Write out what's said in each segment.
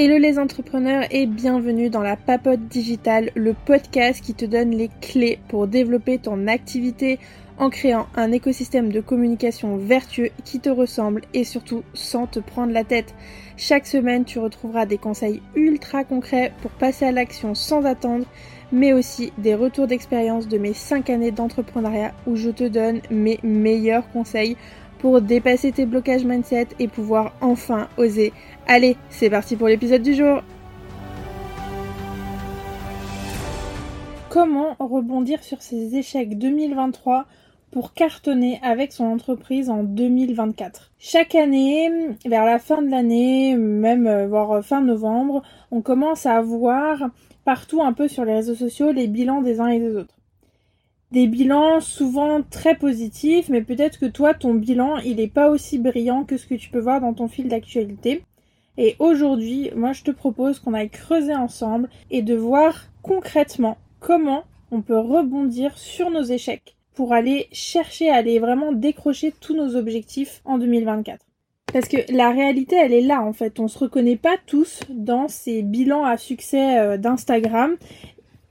Hello les entrepreneurs et bienvenue dans la Papote Digitale, le podcast qui te donne les clés pour développer ton activité en créant un écosystème de communication vertueux qui te ressemble et surtout sans te prendre la tête. Chaque semaine, tu retrouveras des conseils ultra concrets pour passer à l'action sans attendre, mais aussi des retours d'expérience de mes 5 années d'entrepreneuriat où je te donne mes meilleurs conseils pour dépasser tes blocages mindset et pouvoir enfin oser. Allez, c'est parti pour l'épisode du jour Comment rebondir sur ces échecs 2023 pour cartonner avec son entreprise en 2024. Chaque année, vers la fin de l'année, même euh, voire fin novembre, on commence à voir partout un peu sur les réseaux sociaux les bilans des uns et des autres des bilans souvent très positifs, mais peut-être que toi, ton bilan, il n'est pas aussi brillant que ce que tu peux voir dans ton fil d'actualité. Et aujourd'hui, moi, je te propose qu'on aille creuser ensemble et de voir concrètement comment on peut rebondir sur nos échecs pour aller chercher aller vraiment décrocher tous nos objectifs en 2024. Parce que la réalité, elle est là en fait. On se reconnaît pas tous dans ces bilans à succès euh, d'Instagram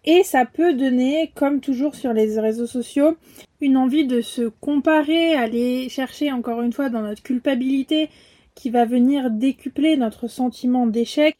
et ça peut donner, comme toujours sur les réseaux sociaux, une envie de se comparer, aller chercher encore une fois dans notre culpabilité qui va venir décupler notre sentiment d'échec.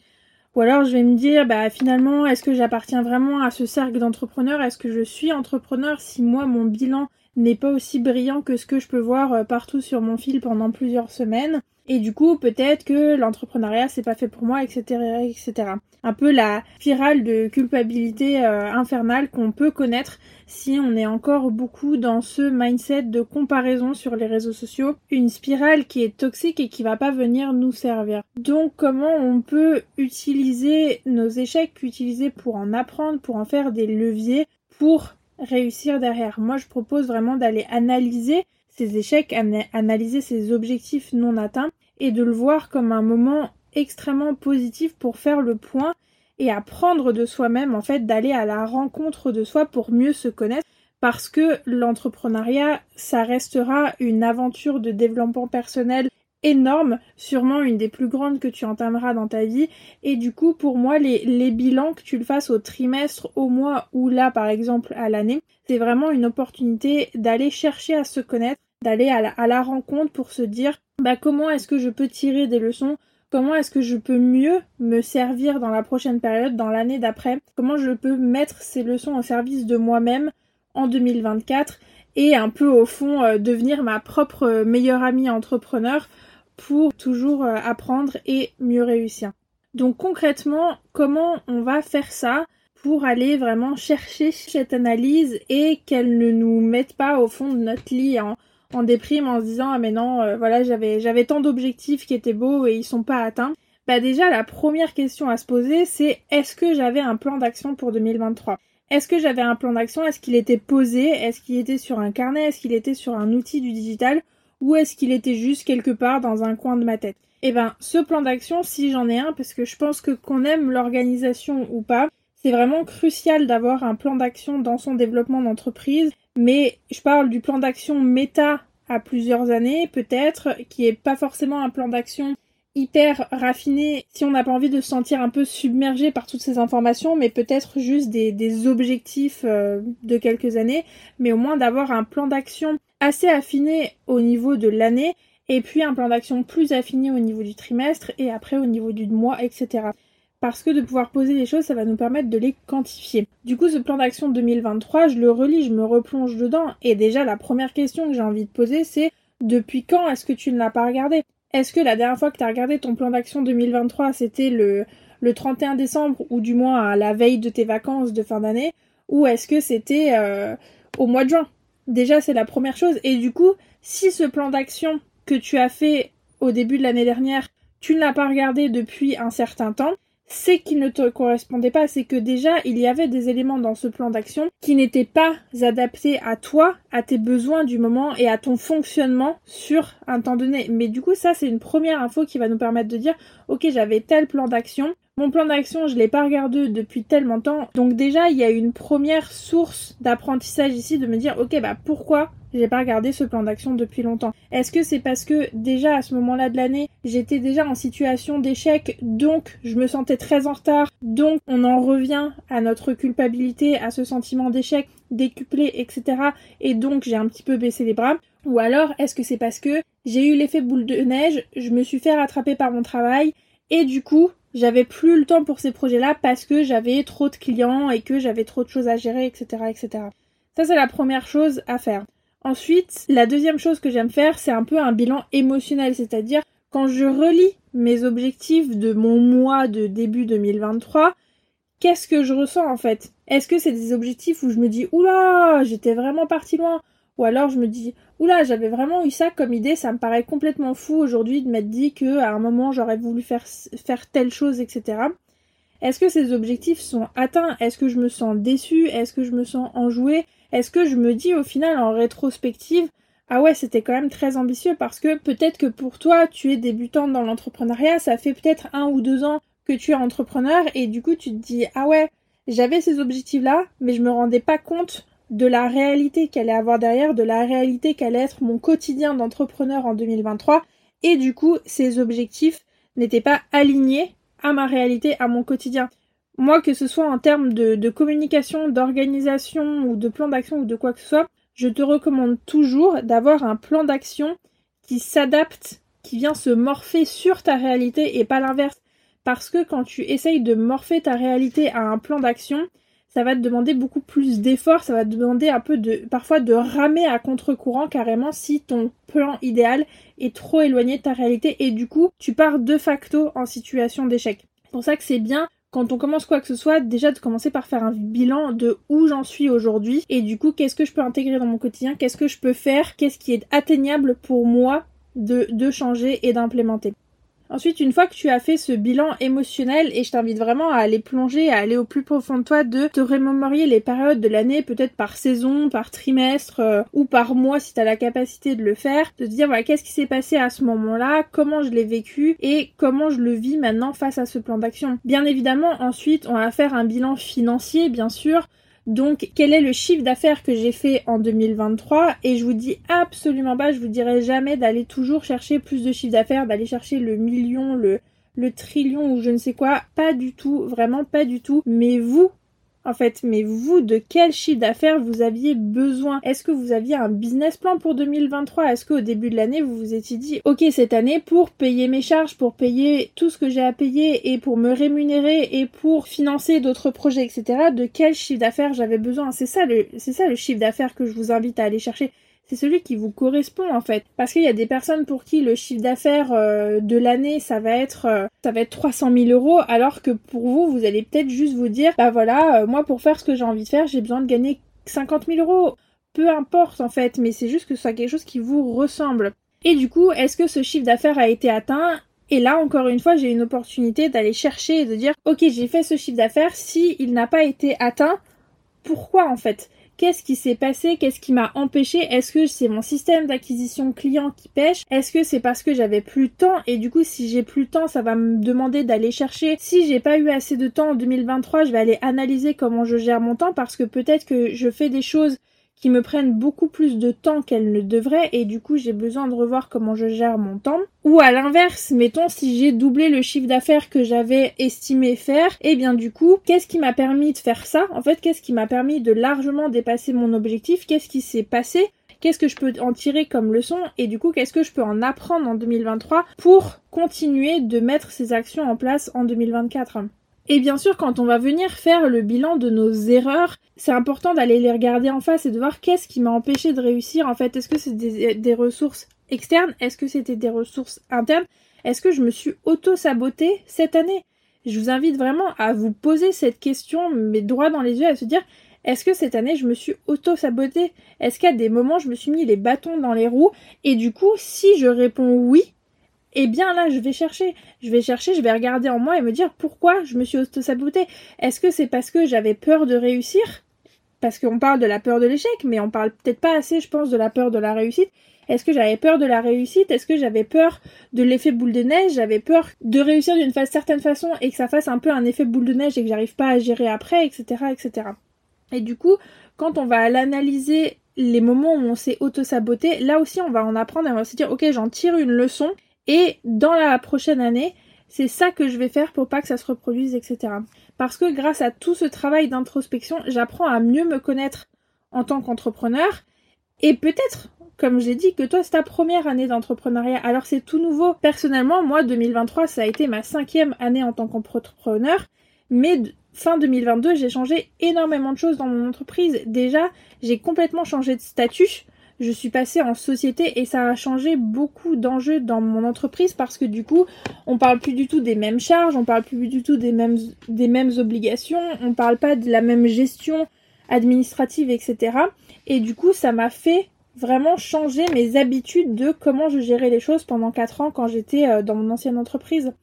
Ou alors je vais me dire, bah finalement, est-ce que j'appartiens vraiment à ce cercle d'entrepreneurs? Est-ce que je suis entrepreneur si moi mon bilan n'est pas aussi brillant que ce que je peux voir euh, partout sur mon fil pendant plusieurs semaines? Et du coup peut-être que l'entrepreneuriat c'est pas fait pour moi etc etc un peu la spirale de culpabilité euh, infernale qu'on peut connaître si on est encore beaucoup dans ce mindset de comparaison sur les réseaux sociaux. Une spirale qui est toxique et qui va pas venir nous servir. Donc comment on peut utiliser nos échecs utiliser pour en apprendre pour en faire des leviers pour réussir derrière? Moi je propose vraiment d'aller analyser ces échecs, analyser ces objectifs non atteints et de le voir comme un moment extrêmement positif pour faire le point et apprendre de soi-même, en fait, d'aller à la rencontre de soi pour mieux se connaître parce que l'entrepreneuriat, ça restera une aventure de développement personnel énorme, sûrement une des plus grandes que tu entameras dans ta vie. Et du coup, pour moi, les, les bilans, que tu le fasses au trimestre, au mois ou là, par exemple, à l'année, c'est vraiment une opportunité d'aller chercher à se connaître, d'aller à la, rencontre pour se dire bah comment est-ce que je peux tirer des leçons? Comment est-ce que je peux mieux me servir dans la prochaine période, dans l'année d'après? Comment je peux mettre ces leçons au service de moi-même en 2024 et un peu au fond euh, devenir ma propre euh, meilleure amie entrepreneur pour toujours euh, apprendre et mieux réussir? Donc concrètement, comment on va faire ça pour aller vraiment chercher cette analyse et qu'elle ne nous mette pas au fond de notre lit en, en déprime en se disant ah mais non euh, voilà j'avais tant d'objectifs qui étaient beaux et ils sont pas atteints. Bah déjà la première question à se poser c'est est-ce que j'avais un plan d'action pour 2023 Est-ce que j'avais un plan d'action? Est-ce qu'il était posé? Est-ce qu'il était sur un carnet? Est-ce qu'il était sur un outil du digital? Ou est-ce qu'il était juste quelque part dans un coin de ma tête? Eh ben ce plan d'action si j'en ai un parce que je pense que qu'on aime l'organisation ou pas, c'est vraiment crucial d'avoir un plan d'action dans son développement d'entreprise mais je parle du plan d'action méta à plusieurs années, peut-être, qui est pas forcément un plan d'action hyper raffiné si on n'a pas envie de se sentir un peu submergé par toutes ces informations, mais peut-être juste des, objectifs euh, de quelques années, mais au moins d'avoir un plan d'action assez affiné au niveau de l'année, et puis un plan d'action plus affiné au niveau du trimestre, et après au niveau du mois, etc parce que de pouvoir poser les choses, ça va nous permettre de les quantifier. Du coup, ce plan d'action 2023, je le relis, je me replonge dedans, et déjà la première question que j'ai envie de poser, c'est depuis quand est-ce que tu ne l'as pas regardé? Est-ce que la dernière fois que tu as regardé ton plan d'action 2023, c'était le, le 31 décembre, ou du moins à la veille de tes vacances de fin d'année, ou est-ce que c'était euh, au mois de juin? Déjà, c'est la première chose, et du coup, si ce plan d'action que tu as fait au début de l'année dernière, tu ne l'as pas regardé depuis un certain temps, c'est qu'il ne te correspondait pas, c'est que déjà il y avait des éléments dans ce plan d'action qui n'étaient pas adaptés à toi, à tes besoins du moment et à ton fonctionnement sur un temps donné. Mais du coup ça c'est une première info qui va nous permettre de dire ok j'avais tel plan d'action, mon plan d'action je l'ai pas regardé depuis tellement de temps, donc déjà il y a une première source d'apprentissage ici de me dire ok bah pourquoi j'ai pas regardé ce plan d'action depuis longtemps Est-ce que c'est parce que déjà à ce moment-là de l'année, j'étais déjà en situation d'échec, donc je me sentais très en retard, donc on en revient à notre culpabilité, à ce sentiment d'échec décuplé, etc. Et donc j'ai un petit peu baissé les bras Ou alors est-ce que c'est parce que j'ai eu l'effet boule de neige, je me suis fait rattraper par mon travail, et du coup j'avais plus le temps pour ces projets-là parce que j'avais trop de clients et que j'avais trop de choses à gérer, etc., etc. Ça, c'est la première chose à faire. Ensuite, la deuxième chose que j'aime faire, c'est un peu un bilan émotionnel, c'est-à-dire quand je relis mes objectifs de mon mois de début 2023, qu'est-ce que je ressens en fait? Est-ce que c'est des objectifs où je me dis oula, j'étais vraiment parti loin? Ou alors je me dis oula, j'avais vraiment eu ça comme idée, ça me paraît complètement fou aujourd'hui de m'être dit que à un moment j'aurais voulu faire, faire telle chose, etc. Est-ce que ces objectifs sont atteints? Est-ce que je me sens déçue? Est-ce que je me sens enjouée? Est-ce que je me dis au final en rétrospective ah ouais, c'était quand même très ambitieux parce que peut-être que pour toi, tu es débutante dans l'entrepreneuriat, ça fait peut-être un ou deux ans que tu es entrepreneur et du coup tu te dis ah ouais, j'avais ces objectifs-là, mais je me rendais pas compte de la réalité qu'allait avoir derrière, de la réalité qu'allait être mon quotidien d'entrepreneur en 2023 et du coup ces objectifs n'étaient pas alignés à ma réalité, à mon quotidien. Moi, que ce soit en termes de, communication, d'organisation ou de plan d'action ou de quoi que ce soit, je te recommande toujours d'avoir un plan d'action qui s'adapte, qui vient se morpher sur ta réalité et pas l'inverse. Parce que quand tu essayes de morpher ta réalité à un plan d'action, ça va te demander beaucoup plus d'efforts, ça va te demander un peu de, parfois de ramer à contre-courant carrément si ton plan idéal est trop éloigné de ta réalité et du coup, tu pars de facto en situation d'échec. C'est pour ça que c'est bien quand on commence quoi que ce soit, déjà de commencer par faire un bilan de où j'en suis aujourd'hui. Et du coup qu'est-ce que je peux intégrer dans mon quotidien, qu'est-ce que je peux faire, qu'est-ce qui est atteignable pour moi de, de changer et d'implémenter? Ensuite, une fois que tu as fait ce bilan émotionnel, et je t'invite vraiment à aller plonger, à aller au plus profond de toi, de te remémorer les périodes de l'année, peut-être par saison, par trimestre, euh, ou par mois si tu as la capacité de le faire, de te dire voilà qu'est-ce qui s'est passé à ce moment-là, comment je l'ai vécu et comment je le vis maintenant face à ce plan d'action. Bien évidemment, ensuite, on va faire un bilan financier, bien sûr, donc, quel est le chiffre d'affaires que j'ai fait en 2023 Et je vous dis absolument pas, je vous dirai jamais d'aller toujours chercher plus de chiffre d'affaires, d'aller chercher le million, le, le trillion ou je ne sais quoi. Pas du tout, vraiment pas du tout. Mais vous, en fait. Mais vous, de quel chiffre d'affaires vous aviez besoin? Est-ce que vous aviez un business plan pour 2023 Est-ce qu'au début de l'année, vous vous étiez dit, ok, cette année, pour payer mes charges, pour payer tout ce que j'ai à payer et pour me rémunérer et pour financer d'autres projets, etc., de quel chiffre d'affaires j'avais besoin? C'est ça le, c'est ça le chiffre d'affaires que je vous invite à aller chercher c'est celui qui vous correspond en fait. Parce qu'il y a des personnes pour qui le chiffre d'affaires euh, de l'année ça va être euh, ça va être 300 000 euros, alors que pour vous vous allez peut-être juste vous dire bah voilà euh, moi pour faire ce que j'ai envie de faire j'ai besoin de gagner 50 000 euros. Peu importe en fait, mais c'est juste que ce soit quelque chose qui vous ressemble. Et du coup, est-ce que ce chiffre d'affaires a été atteint? Et là, encore une fois, j'ai une opportunité d'aller chercher et de dire, ok, j'ai fait ce chiffre d'affaires, si il n'a pas été atteint, pourquoi en fait? Qu'est-ce qui s'est passé? Qu'est-ce qui m'a empêché? Est-ce que c'est mon système d'acquisition client qui pêche? Est-ce que c'est parce que j'avais plus de temps? Et du coup si j'ai plus de temps ça va me demander d'aller chercher. Si j'ai pas eu assez de temps en 2023 je vais aller analyser comment je gère mon temps parce que peut-être que je fais des choses qui me prennent beaucoup plus de temps qu'elles ne devraient et du coup j'ai besoin de revoir comment je gère mon temps. Ou à l'inverse, mettons si j'ai doublé le chiffre d'affaires que j'avais estimé faire, et eh bien du coup, qu'est-ce qui m'a permis de faire ça? En fait, qu'est-ce qui m'a permis de largement dépasser mon objectif? Qu'est-ce qui s'est passé? Qu'est-ce que je peux en tirer comme leçon? Et du coup qu'est-ce que je peux en apprendre en 2023 pour continuer de mettre ces actions en place en 2024 et bien sûr, quand on va venir faire le bilan de nos erreurs, c'est important d'aller les regarder en face et de voir qu'est-ce qui m'a empêché de réussir. En fait, est-ce que c'est des, ressources externes? Est-ce que c'était des ressources internes? Est-ce que je me suis auto-sabotée cette année? Je vous invite vraiment à vous poser cette question, mais droit dans les yeux, à se dire est-ce que cette année je me suis auto-sabotée? Est-ce qu'à des moments je me suis mis les bâtons dans les roues? Et du coup, si je réponds oui, eh bien là, je vais chercher. Je vais chercher, je vais regarder en moi et me dire pourquoi je me suis auto-sabotée. Est-ce que c'est parce que j'avais peur de réussir? Parce qu'on parle de la peur de l'échec, mais on parle peut-être pas assez, je pense, de la peur de la réussite. Est-ce que j'avais peur de la réussite? Est-ce que j'avais peur de l'effet boule de neige? J'avais peur de réussir d'une certaine façon et que ça fasse un peu un effet boule de neige et que j'arrive pas à gérer après, etc., etc. Et du coup, quand on va l'analyser les moments où on s'est auto-saboté, là aussi on va en apprendre et on va se dire ok j'en tire une leçon et dans la prochaine année c'est ça que je vais faire pour pas que ça se reproduise, etc. Parce que grâce à tout ce travail d'introspection, j'apprends à mieux me connaître en tant qu'entrepreneur et peut-être comme j'ai dit, que toi, c'est ta première année d'entrepreneuriat. Alors c'est tout nouveau. Personnellement, moi, 2023, ça a été ma cinquième année en tant qu'entrepreneur. Mais fin 2022, j'ai changé énormément de choses dans mon entreprise. Déjà, j'ai complètement changé de statut. Je suis passée en société et ça a changé beaucoup d'enjeux dans mon entreprise parce que du coup, on parle plus du tout des mêmes charges, on parle plus du tout des mêmes, obligations, on parle pas de la même gestion administrative, etc. Et du coup, ça m'a fait vraiment changer mes habitudes de comment je gérais les choses pendant 4 ans quand j'étais euh, dans mon ancienne entreprise.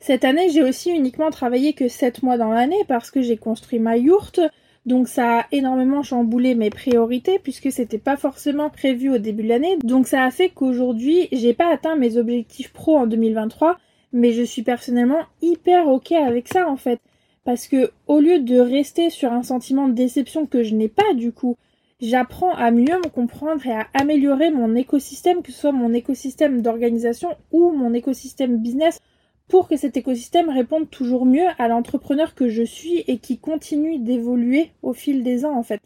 Cette année, j'ai aussi uniquement travaillé que 7 mois dans l'année parce que j'ai construit ma yourte. Donc ça a énormément chamboulé mes priorités puisque c'était pas forcément prévu au début de l'année. Donc ça a fait qu'aujourd'hui, j'ai pas atteint mes objectifs pro en 2023, mais je suis personnellement hyper OK avec ça en fait parce que au lieu de rester sur un sentiment de déception que je n'ai pas du coup, j'apprends à mieux me comprendre et à améliorer mon écosystème, que ce soit mon écosystème d'organisation ou mon écosystème business, pour que cet écosystème réponde toujours mieux à l'entrepreneur que je suis et qui continue d'évoluer au fil des ans en fait.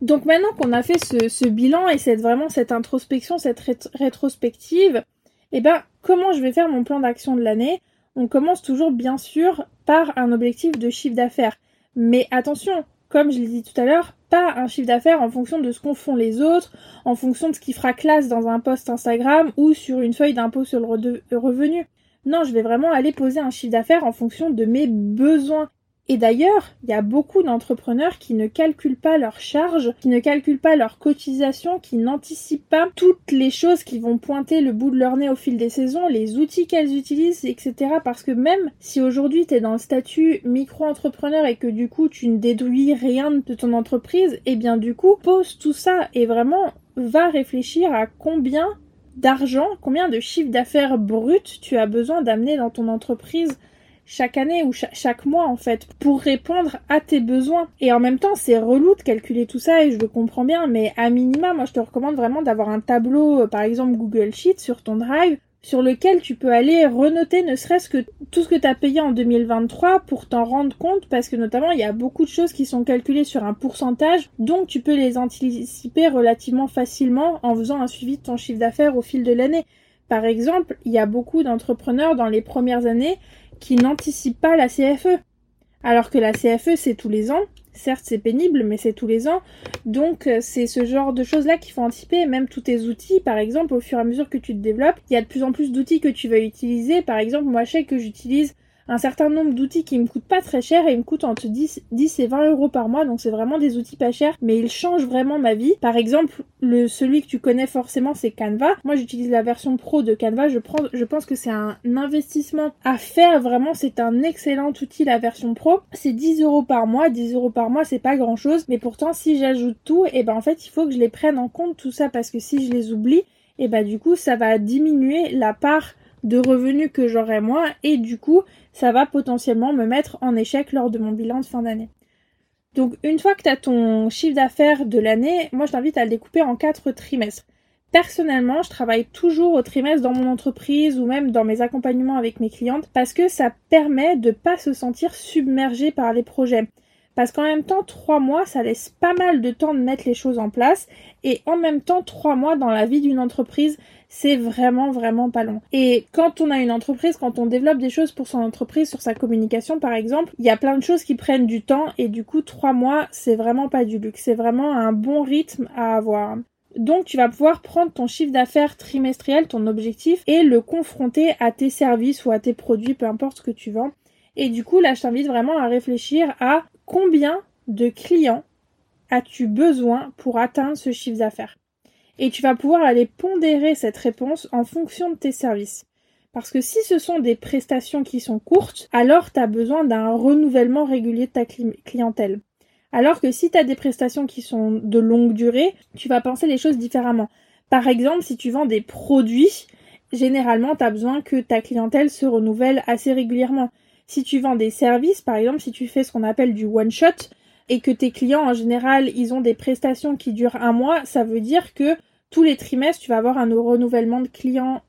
Donc maintenant qu'on a fait ce, bilan et cette vraiment cette introspection, cette rétrospective, eh ben comment je vais faire mon plan d'action de l'année? On commence toujours bien sûr par un objectif de chiffre d'affaires. Mais attention, comme je l'ai dit tout à l'heure, pas un chiffre d'affaires en fonction de ce qu'ont font les autres, en fonction de ce qui fera classe dans un post Instagram ou sur une feuille d'impôt sur le revenu. Non, je vais vraiment aller poser un chiffre d'affaires en fonction de mes besoins et d'ailleurs, il y a beaucoup d'entrepreneurs qui ne calculent pas leurs charges, qui ne calculent pas leurs cotisations, qui n'anticipent pas toutes les choses qui vont pointer le bout de leur nez au fil des saisons, les outils qu'elles utilisent, etc. Parce que même si aujourd'hui tu es dans le statut micro-entrepreneur et que du coup tu ne déduis rien de ton entreprise, eh bien du coup pose tout ça et vraiment va réfléchir à combien d'argent, combien de chiffre d'affaires brut tu as besoin d'amener dans ton entreprise chaque année ou chaque mois en fait pour répondre à tes besoins? Et en même temps, c'est relou de calculer tout ça et je le comprends bien, mais à minima, moi je te recommande vraiment d'avoir un tableau, euh, par exemple Google Sheet sur ton Drive sur lequel tu peux aller renoter ne serait-ce que tout ce que tu as payé en 2023 pour t'en rendre compte parce que notamment il y a beaucoup de choses qui sont calculées sur un pourcentage donc tu peux les anticiper relativement facilement en faisant un suivi de ton chiffre d'affaires au fil de l'année. Par exemple, il y a beaucoup d'entrepreneurs dans les premières années qui n'anticipent pas la CFE. Alors que la CFE, c'est tous les ans. Certes, c'est pénible, mais c'est tous les ans. Donc, euh, c'est ce genre de choses-là qu'il faut anticiper. Même tous tes outils, par exemple, au fur et à mesure que tu te développes, il y a de plus en plus d'outils que tu vas utiliser. Par exemple, moi, je sais que j'utilise un certain nombre d'outils qui me coûtent pas très cher et ils me coûtent entre 10, 10 et 20 euros par mois. Donc c'est vraiment des outils pas chers, mais ils changent vraiment ma vie. Par exemple, le, celui que tu connais forcément, c'est Canva. Moi, j'utilise la version pro de Canva. Je prends, je pense que c'est un investissement à faire. Vraiment, c'est un excellent outil, la version pro. C'est 10 euros par mois. 10 euros par mois, c'est pas grand chose. Mais pourtant, si j'ajoute tout, et eh ben, en fait, il faut que je les prenne en compte tout ça parce que si je les oublie, et eh ben, du coup, ça va diminuer la part de revenus que j'aurai moi et du coup ça va potentiellement me mettre en échec lors de mon bilan de fin d'année. Donc une fois que tu as ton chiffre d'affaires de l'année, moi je t'invite à le découper en quatre trimestres. Personnellement, je travaille toujours au trimestre dans mon entreprise ou même dans mes accompagnements avec mes clientes parce que ça permet de pas se sentir submergé par les projets. Parce qu'en même temps, trois mois, ça laisse pas mal de temps de mettre les choses en place. Et en même temps, trois mois dans la vie d'une entreprise, c'est vraiment, vraiment pas long. Et quand on a une entreprise, quand on développe des choses pour son entreprise, sur sa communication par exemple, il y a plein de choses qui prennent du temps et du coup, trois mois, c'est vraiment pas du luxe. C'est vraiment un bon rythme à avoir. Donc tu vas pouvoir prendre ton chiffre d'affaires trimestriel, ton objectif, et le confronter à tes services ou à tes produits, peu importe ce que tu vends. Et du coup, là, je t'invite vraiment à réfléchir à combien de clients as-tu besoin pour atteindre ce chiffre d'affaires? Et tu vas pouvoir aller pondérer cette réponse en fonction de tes services. Parce que si ce sont des prestations qui sont courtes, alors tu as besoin d'un renouvellement régulier de ta clientèle. Alors que si tu as des prestations qui sont de longue durée, tu vas penser les choses différemment. Par exemple, si tu vends des produits, généralement tu as besoin que ta clientèle se renouvelle assez régulièrement Si tu vends des services, par exemple, si tu fais ce qu'on appelle du one shot et que tes clients en général, ils ont des prestations qui durent un mois, ça veut dire que tous les trimestres, tu vas avoir un renouvellement de clients.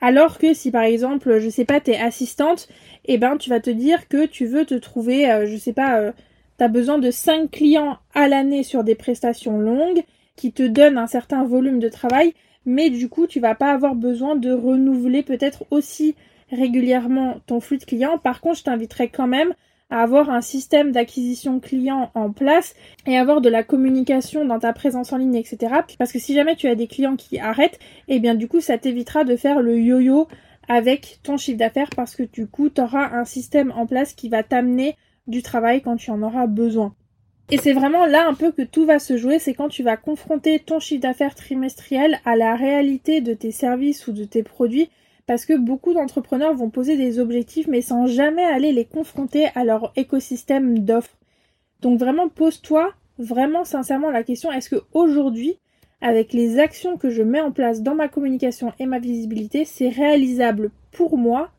Alors que si par exemple, je sais pas, t'es assistante, eh ben tu vas te dire que tu veux te trouver, euh, je sais pas, euh, tu as besoin de 5 clients à l'année sur des prestations longues qui te donnent un certain volume de travail, mais du coup tu vas pas avoir besoin de renouveler peut-être aussi régulièrement ton flux de clients. Par contre, je t'inviterai quand même à avoir un système d'acquisition client en place et avoir de la communication dans ta présence en ligne, etc. Parce que si jamais tu as des clients qui arrêtent, eh bien du coup ça t'évitera de faire le yo-yo avec ton chiffre d'affaires parce que du coup tu auras un système en place qui va t'amener du travail quand tu en auras besoin. Et c'est vraiment là un peu que tout va se jouer, c'est quand tu vas confronter ton chiffre d'affaires trimestriel à la réalité de tes services ou de tes produits parce que beaucoup d'entrepreneurs vont poser des objectifs mais sans jamais aller les confronter à leur écosystème d'offres. Donc vraiment pose-toi vraiment sincèrement la question est-ce que aujourd'hui avec les actions que je mets en place dans ma communication et ma visibilité, c'est réalisable pour moi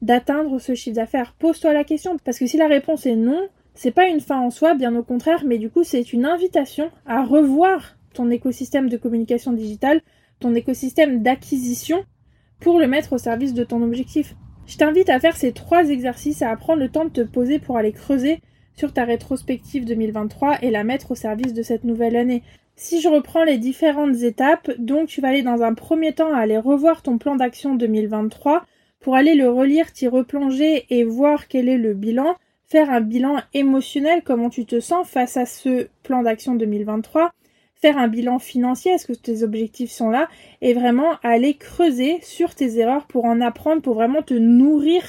d'atteindre ce chiffre d'affaires? Pose-toi la question parce que si la réponse est non, c'est pas une fin en soi, bien au contraire, mais du coup, c'est une invitation à revoir ton écosystème de communication digitale, ton écosystème d'acquisition pour le mettre au service de ton objectif. Je t'invite à faire ces trois exercices, à prendre le temps de te poser pour aller creuser sur ta rétrospective 2023 et la mettre au service de cette nouvelle année. Si je reprends les différentes étapes, donc tu vas aller dans un premier temps aller revoir ton plan d'action 2023 pour aller le relire, t'y replonger et voir quel est le bilan, faire un bilan émotionnel, comment tu te sens face à ce plan d'action 2023, faire un bilan financier, est-ce que tes objectifs sont là, et vraiment aller creuser sur tes erreurs pour en apprendre, pour vraiment te nourrir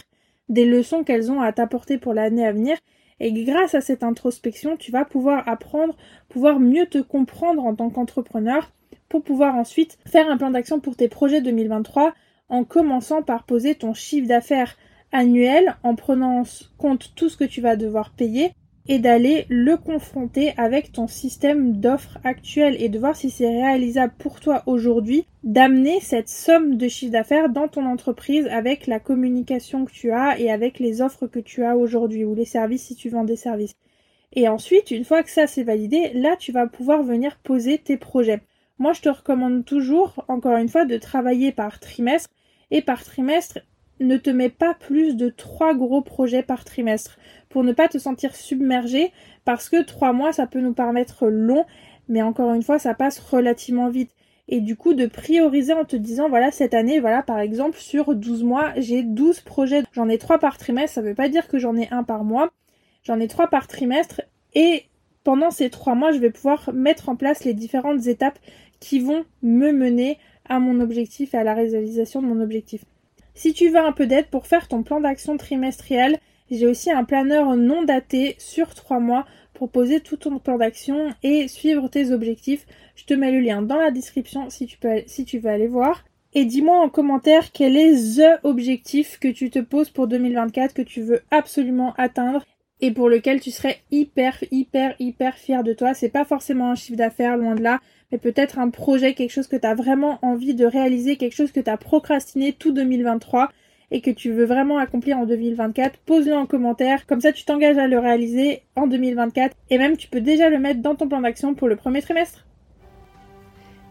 des leçons qu'elles ont à t'apporter pour l'année à venir. Et grâce à cette introspection, tu vas pouvoir apprendre, pouvoir mieux te comprendre en tant qu'entrepreneur, pour pouvoir ensuite faire un plan d'action pour tes projets 2023 en commençant par poser ton chiffre d'affaires annuel en prenant en compte tout ce que tu vas devoir payer et d'aller le confronter avec ton système d'offres actuel et de voir si c'est réalisable pour toi aujourd'hui d'amener cette somme de chiffre d'affaires dans ton entreprise avec la communication que tu as et avec les offres que tu as aujourd'hui ou les services si tu vends des services. Et ensuite, une fois que ça c'est validé, là tu vas pouvoir venir poser tes projets. Moi je te recommande toujours, encore une fois, de travailler par trimestre et par trimestre ne te mets pas plus de trois gros projets par trimestre pour ne pas te sentir submergé parce que trois mois ça peut nous paraître long mais encore une fois ça passe relativement vite. Et du coup de prioriser en te disant voilà cette année voilà par exemple sur 12 mois j'ai 12 projets. J'en ai trois par trimestre ça veut pas dire que j'en ai un par mois. J'en ai trois par trimestre et pendant ces trois mois je vais pouvoir mettre en place les différentes étapes qui vont me mener à mon objectif et à la réalisation de mon objectif. Si tu veux un peu d'aide pour faire ton plan d'action trimestriel, j'ai aussi un planeur non daté sur trois mois pour poser tout ton plan d'action et suivre tes objectifs. Je te mets le lien dans la description si tu, peux, si tu veux aller voir. Et dis-moi en commentaire quel est THE objectif que tu te poses pour 2024 que tu veux absolument atteindre et pour lequel tu serais hyper hyper hyper fier de toi. C'est pas forcément un chiffre d'affaires loin de là, mais peut-être un projet, quelque chose que tu as vraiment envie de réaliser, quelque chose que tu as procrastiné tout 2023 et que tu veux vraiment accomplir en 2024, pose-le en commentaire, comme ça tu t'engages à le réaliser en 2024 et même tu peux déjà le mettre dans ton plan d'action pour le premier trimestre.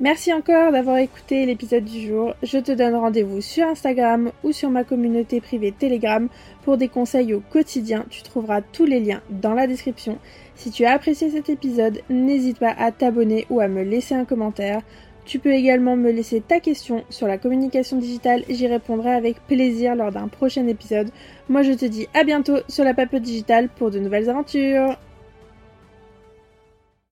Merci encore d'avoir écouté l'épisode du jour. Je te donne rendez-vous sur Instagram ou sur ma communauté privée Telegram pour des conseils au quotidien. Tu trouveras tous les liens dans la description. Si tu as apprécié cet épisode, n'hésite pas à t'abonner ou à me laisser un commentaire. Tu peux également me laisser ta question sur la communication digitale, j'y répondrai avec plaisir lors d'un prochain épisode. Moi je te dis à bientôt sur la pape digitale pour de nouvelles aventures.